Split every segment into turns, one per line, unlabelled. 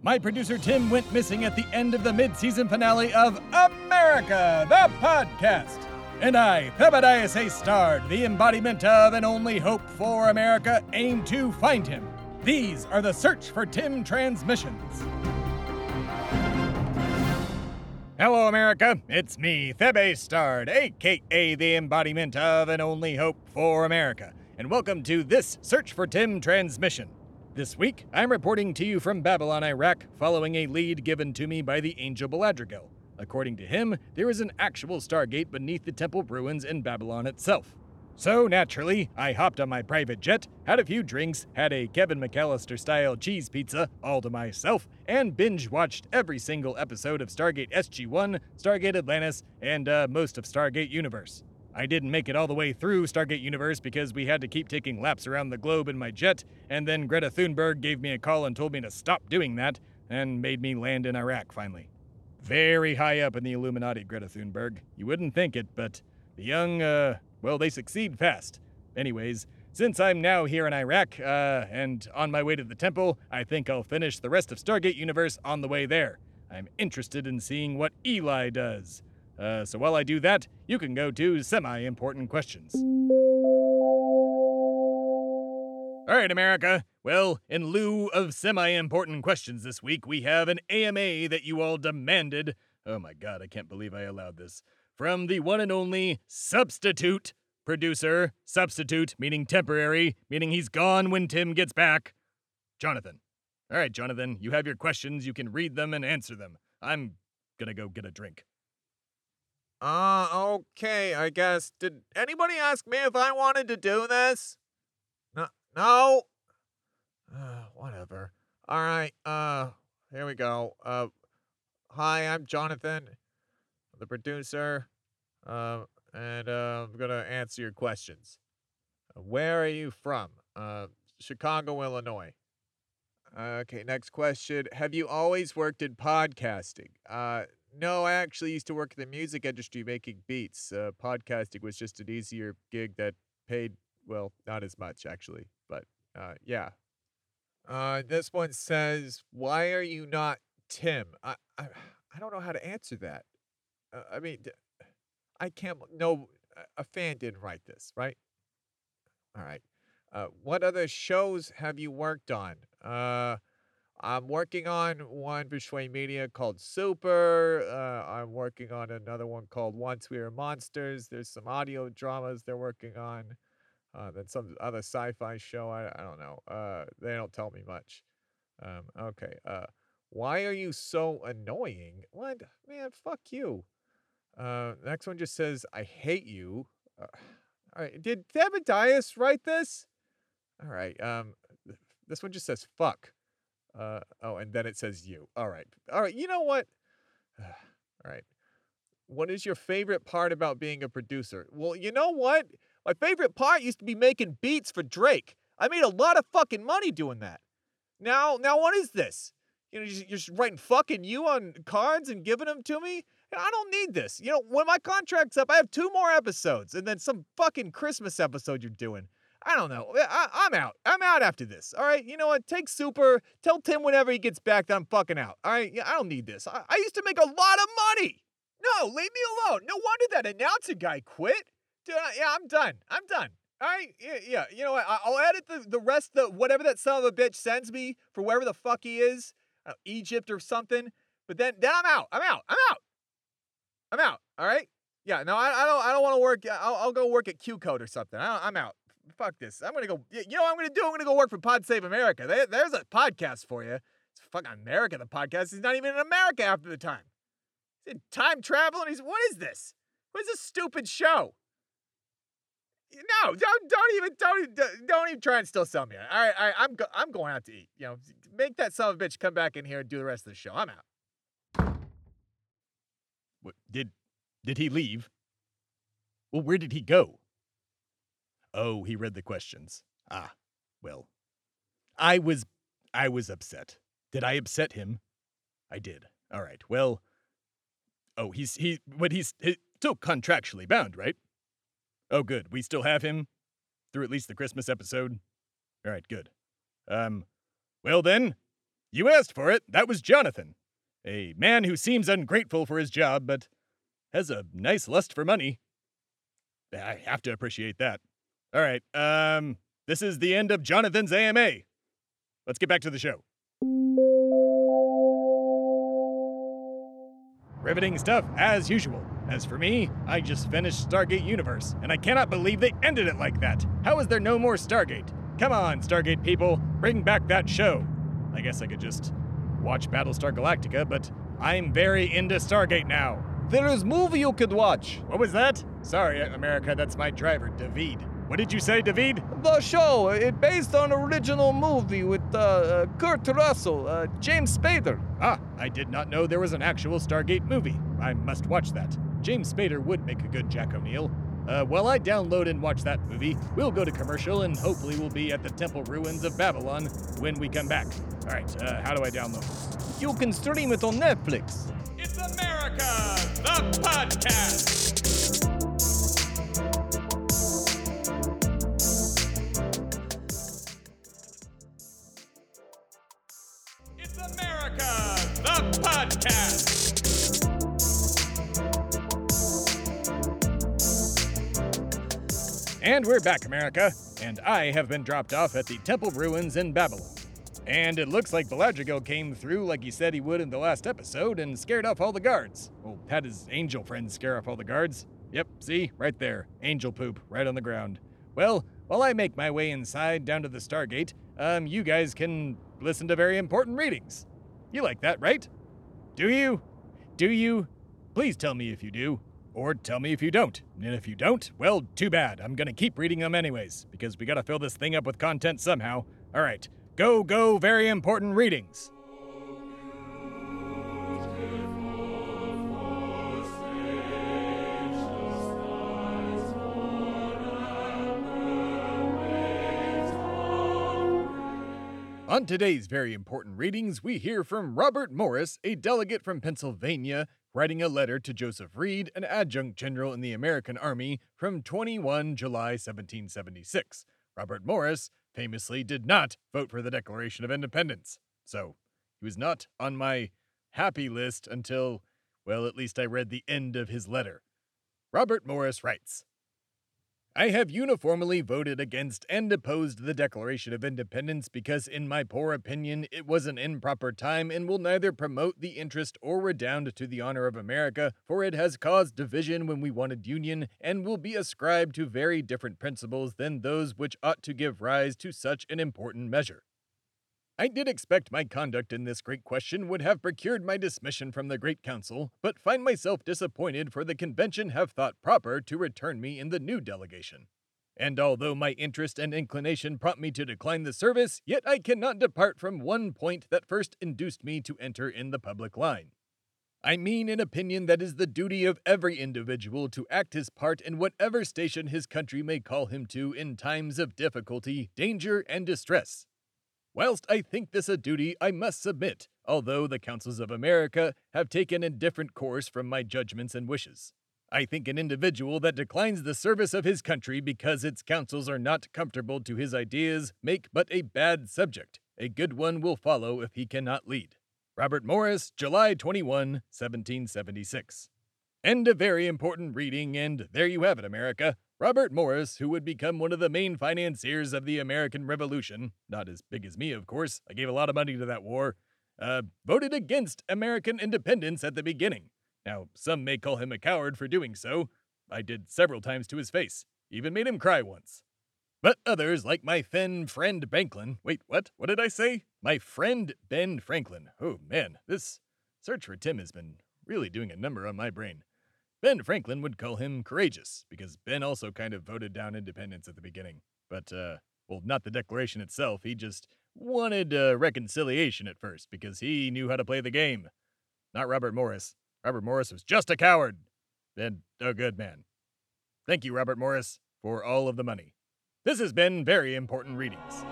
My producer Tim went missing at the end of the mid season finale of America, the podcast. And I, Thebadias A. Stard, the embodiment of and only hope for America, aim to find him. These are the Search for Tim transmissions. Hello, America. It's me, Thebe Stard, aka the embodiment of and only hope for America. And welcome to this Search for Tim transmission. This week, I'm reporting to you from Babylon, Iraq, following a lead given to me by the Angel Beladrigal. According to him, there is an actual Stargate beneath the temple ruins in Babylon itself. So, naturally, I hopped on my private jet, had a few drinks, had a Kevin McAllister style cheese pizza all to myself, and binge watched every single episode of Stargate SG 1, Stargate Atlantis, and uh, most of Stargate Universe. I didn't make it all the way through Stargate Universe because we had to keep taking laps around the globe in my jet, and then Greta Thunberg gave me a call and told me to stop doing that, and made me land in Iraq finally. Very high up in the Illuminati, Greta Thunberg. You wouldn't think it, but the young, uh, well, they succeed fast. Anyways, since I'm now here in Iraq, uh, and on my way to the temple, I think I'll finish the rest of Stargate Universe on the way there. I'm interested in seeing what Eli does. Uh, so while I do that, you can go to semi important questions. All right, America. Well, in lieu of semi important questions this week, we have an AMA that you all demanded. Oh my god, I can't believe I allowed this. From the one and only substitute producer. Substitute, meaning temporary, meaning he's gone when Tim gets back. Jonathan. All right, Jonathan, you have your questions. You can read them and answer them. I'm gonna go get a drink.
Uh, okay, I guess. Did anybody ask me if I wanted to do this? No, no. Uh, whatever. All right. Uh, here we go. Uh, hi, I'm Jonathan, the producer. Uh, and uh, I'm gonna answer your questions. Uh, where are you from? Uh, Chicago, Illinois. Okay, next question. Have you always worked in podcasting? Uh, no, I actually used to work in the music industry making beats. Uh, podcasting was just an easier gig that paid, well, not as much actually, but uh, yeah. Uh, this one says, "Why are you not Tim?" I I, I don't know how to answer that. Uh, I mean, I can't. No, a- fan didn't write this, right? All right. Uh, what other shows have you worked on? I'm working on one Shui Media called Super. Uh, I'm working on another one called Once We Were Monsters. There's some audio dramas they're working on. Uh, then some other sci-fi show. I, I don't know. Uh, they don't tell me much. Um, okay. Uh, why are you so annoying? What? Man, fuck you. Uh, next one just says, I hate you. Uh, all right. Did Thebadias write this? All right. Um, th- this one just says, fuck. Uh, oh, and then it says you. All right. All right. You know what? All right. What is your favorite part about being a producer? Well, you know what? My favorite part used to be making beats for Drake. I made a lot of fucking money doing that. Now, now what is this? You know, you're just, writing fucking you on cards and giving them to me? I don't need this. You know, when my contract's up, I have two more episodes and then some fucking Christmas episode you're doing. I don't know. I, I'm out. I'm out after this. All right. You know what? Take Super. Tell Tim whenever he gets back that I'm fucking out. All right. I don't need this. I, I used to make a lot of money. No, leave me alone. No wonder that announcer guy quit. Dude, I- yeah, I'm done. I'm done. All right. Yeah. yeah. You know what? I- I'll edit the, the rest of whatever that son of a bitch sends me for wherever the fuck he is, uh, Egypt or something. But then, then I'm out. I'm out. I'm out. I'm out. All right. Yeah. No, I, I don't. I don't want to work. I'll, I'll go work at Q Code or something. I, I'm out. Fuck this. I'm gonna go. You know what I'm gonna do? I'm gonna go work for Pod Save America. There, there's a podcast for you. It's fucking America. The podcast. He's not even in America after the time. He's in time travel, and he's what is this? What is this stupid show? No, don't don't even don't don't even try and still sell me. All right, all right I'm go, I'm going out to eat. You know, make that son of a bitch come back in here and do the rest of the show. I'm out.
What, did did he leave? Well, where did he go? Oh, he read the questions. Ah, well. I was I was upset. Did I upset him? I did. All right. Well, oh, he's he but he's, he's still contractually bound, right? Oh, good. We still have him through at least the Christmas episode. All right, good. Um, well then, You asked for it. That was Jonathan. A man who seems ungrateful for his job, but has a nice lust for money. I have to appreciate that. All right, um, this is the end of Jonathan's AMA. Let's get back to the show. Riveting stuff, as usual. As for me, I just finished Stargate Universe, and I cannot believe they ended it like that. How is there no more Stargate? Come on, Stargate people, bring back that show. I guess I could just watch Battlestar Galactica, but I'm very into Stargate now.
There is movie you could watch.
What was that? Sorry, America, that's my driver, David. What did you say, David?
The show, it based on original movie with uh, uh, Kurt Russell, uh, James Spader.
Ah, I did not know there was an actual Stargate movie. I must watch that. James Spader would make a good Jack O'Neill. Uh, while I download and watch that movie, we'll go to commercial and hopefully we'll be at the temple ruins of Babylon when we come back. All right, uh, how do I download?
You can stream it on Netflix.
It's America, the podcast. And we're back, America. And I have been dropped off at the temple ruins in Babylon. And it looks like Beladrigal came through like he said he would in the last episode and scared off all the guards. Well, had his angel friends scare off all the guards. Yep, see? Right there. Angel poop, right on the ground. Well, while I make my way inside down to the Stargate, um, you guys can listen to very important readings. You like that, right? Do you? Do you? Please tell me if you do. Or tell me if you don't. And if you don't, well, too bad. I'm gonna keep reading them anyways, because we gotta fill this thing up with content somehow. Alright, go, go, very important readings. On today's very important readings, we hear from Robert Morris, a delegate from Pennsylvania, writing a letter to Joseph Reed, an adjunct general in the American Army, from 21 July 1776. Robert Morris famously did not vote for the Declaration of Independence, so he was not on my happy list until, well, at least I read the end of his letter. Robert Morris writes I have uniformly voted against and opposed the Declaration of Independence because, in my poor opinion, it was an improper time and will neither promote the interest or redound to the honor of America, for it has caused division when we wanted union, and will be ascribed to very different principles than those which ought to give rise to such an important measure. I did expect my conduct in this great question would have procured my dismission from the Great Council, but find myself disappointed, for the convention have thought proper to return me in the new delegation. And although my interest and inclination prompt me to decline the service, yet I cannot depart from one point that first induced me to enter in the public line. I mean an opinion that is the duty of every individual to act his part in whatever station his country may call him to in times of difficulty, danger, and distress. Whilst I think this a duty, I must submit, although the councils of America have taken a different course from my judgments and wishes. I think an individual that declines the service of his country because its councils are not comfortable to his ideas make but a bad subject. A good one will follow if he cannot lead. Robert Morris, July 21, 1776. End of very important reading, and there you have it, America. Robert Morris, who would become one of the main financiers of the American Revolution, not as big as me, of course, I gave a lot of money to that war, uh, voted against American independence at the beginning. Now, some may call him a coward for doing so. I did several times to his face, even made him cry once. But others, like my fen friend Franklin, wait, what? What did I say? My friend Ben Franklin. Oh man, this search for Tim has been really doing a number on my brain. Ben Franklin would call him courageous, because Ben also kind of voted down independence at the beginning. But, uh, well, not the Declaration itself, he just wanted uh, reconciliation at first, because he knew how to play the game. Not Robert Morris. Robert Morris was just a coward and a good man. Thank you, Robert Morris, for all of the money. This has been very important readings.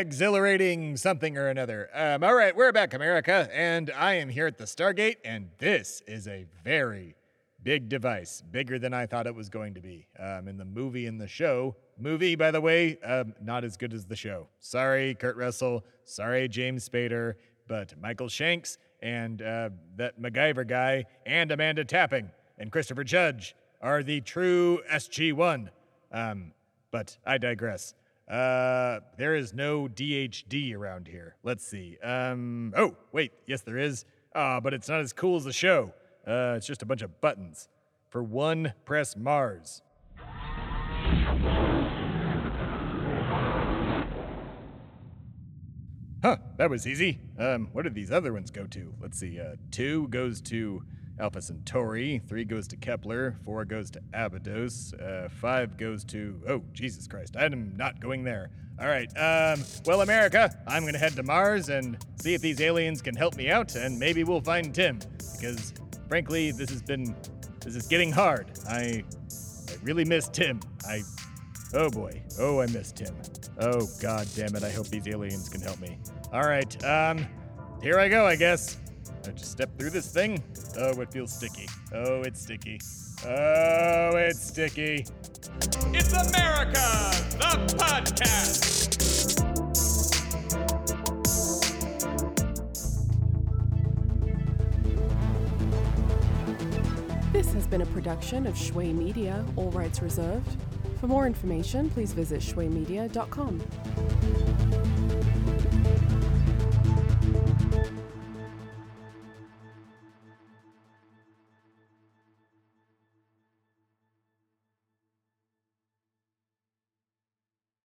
Exhilarating something or another. Um, all right, we're back, America, and I am here at the Stargate, and this is a very big device, bigger than I thought it was going to be. Um, in the movie and the show, movie, by the way, um, not as good as the show. Sorry, Kurt Russell. Sorry, James Spader, but Michael Shanks and uh, that MacGyver guy and Amanda Tapping and Christopher Judge are the true SG1. Um, but I digress. Uh, there is no DHD around here. Let's see. Um, oh, wait, yes, there is. Ah, but it's not as cool as the show. Uh, it's just a bunch of buttons. For one, press Mars. Huh, that was easy. Um, what did these other ones go to? Let's see. Uh, two goes to Alpha Centauri, three goes to Kepler, four goes to Abydos, uh, five goes to. Oh, Jesus Christ, I'm not going there. All right, um, well, America, I'm gonna head to Mars and see if these aliens can help me out, and maybe we'll find Tim, because frankly, this has been. This is getting hard. I. I really miss Tim. I. Oh boy. Oh, I miss Tim. Oh, god damn it. I hope these aliens can help me. All right, um, here I go, I guess. I just step through this thing. Oh, it feels sticky. Oh, it's sticky. Oh, it's sticky.
It's America, the podcast.
This has been a production of Shui Media, all rights reserved. For more information, please visit shuimedia.com.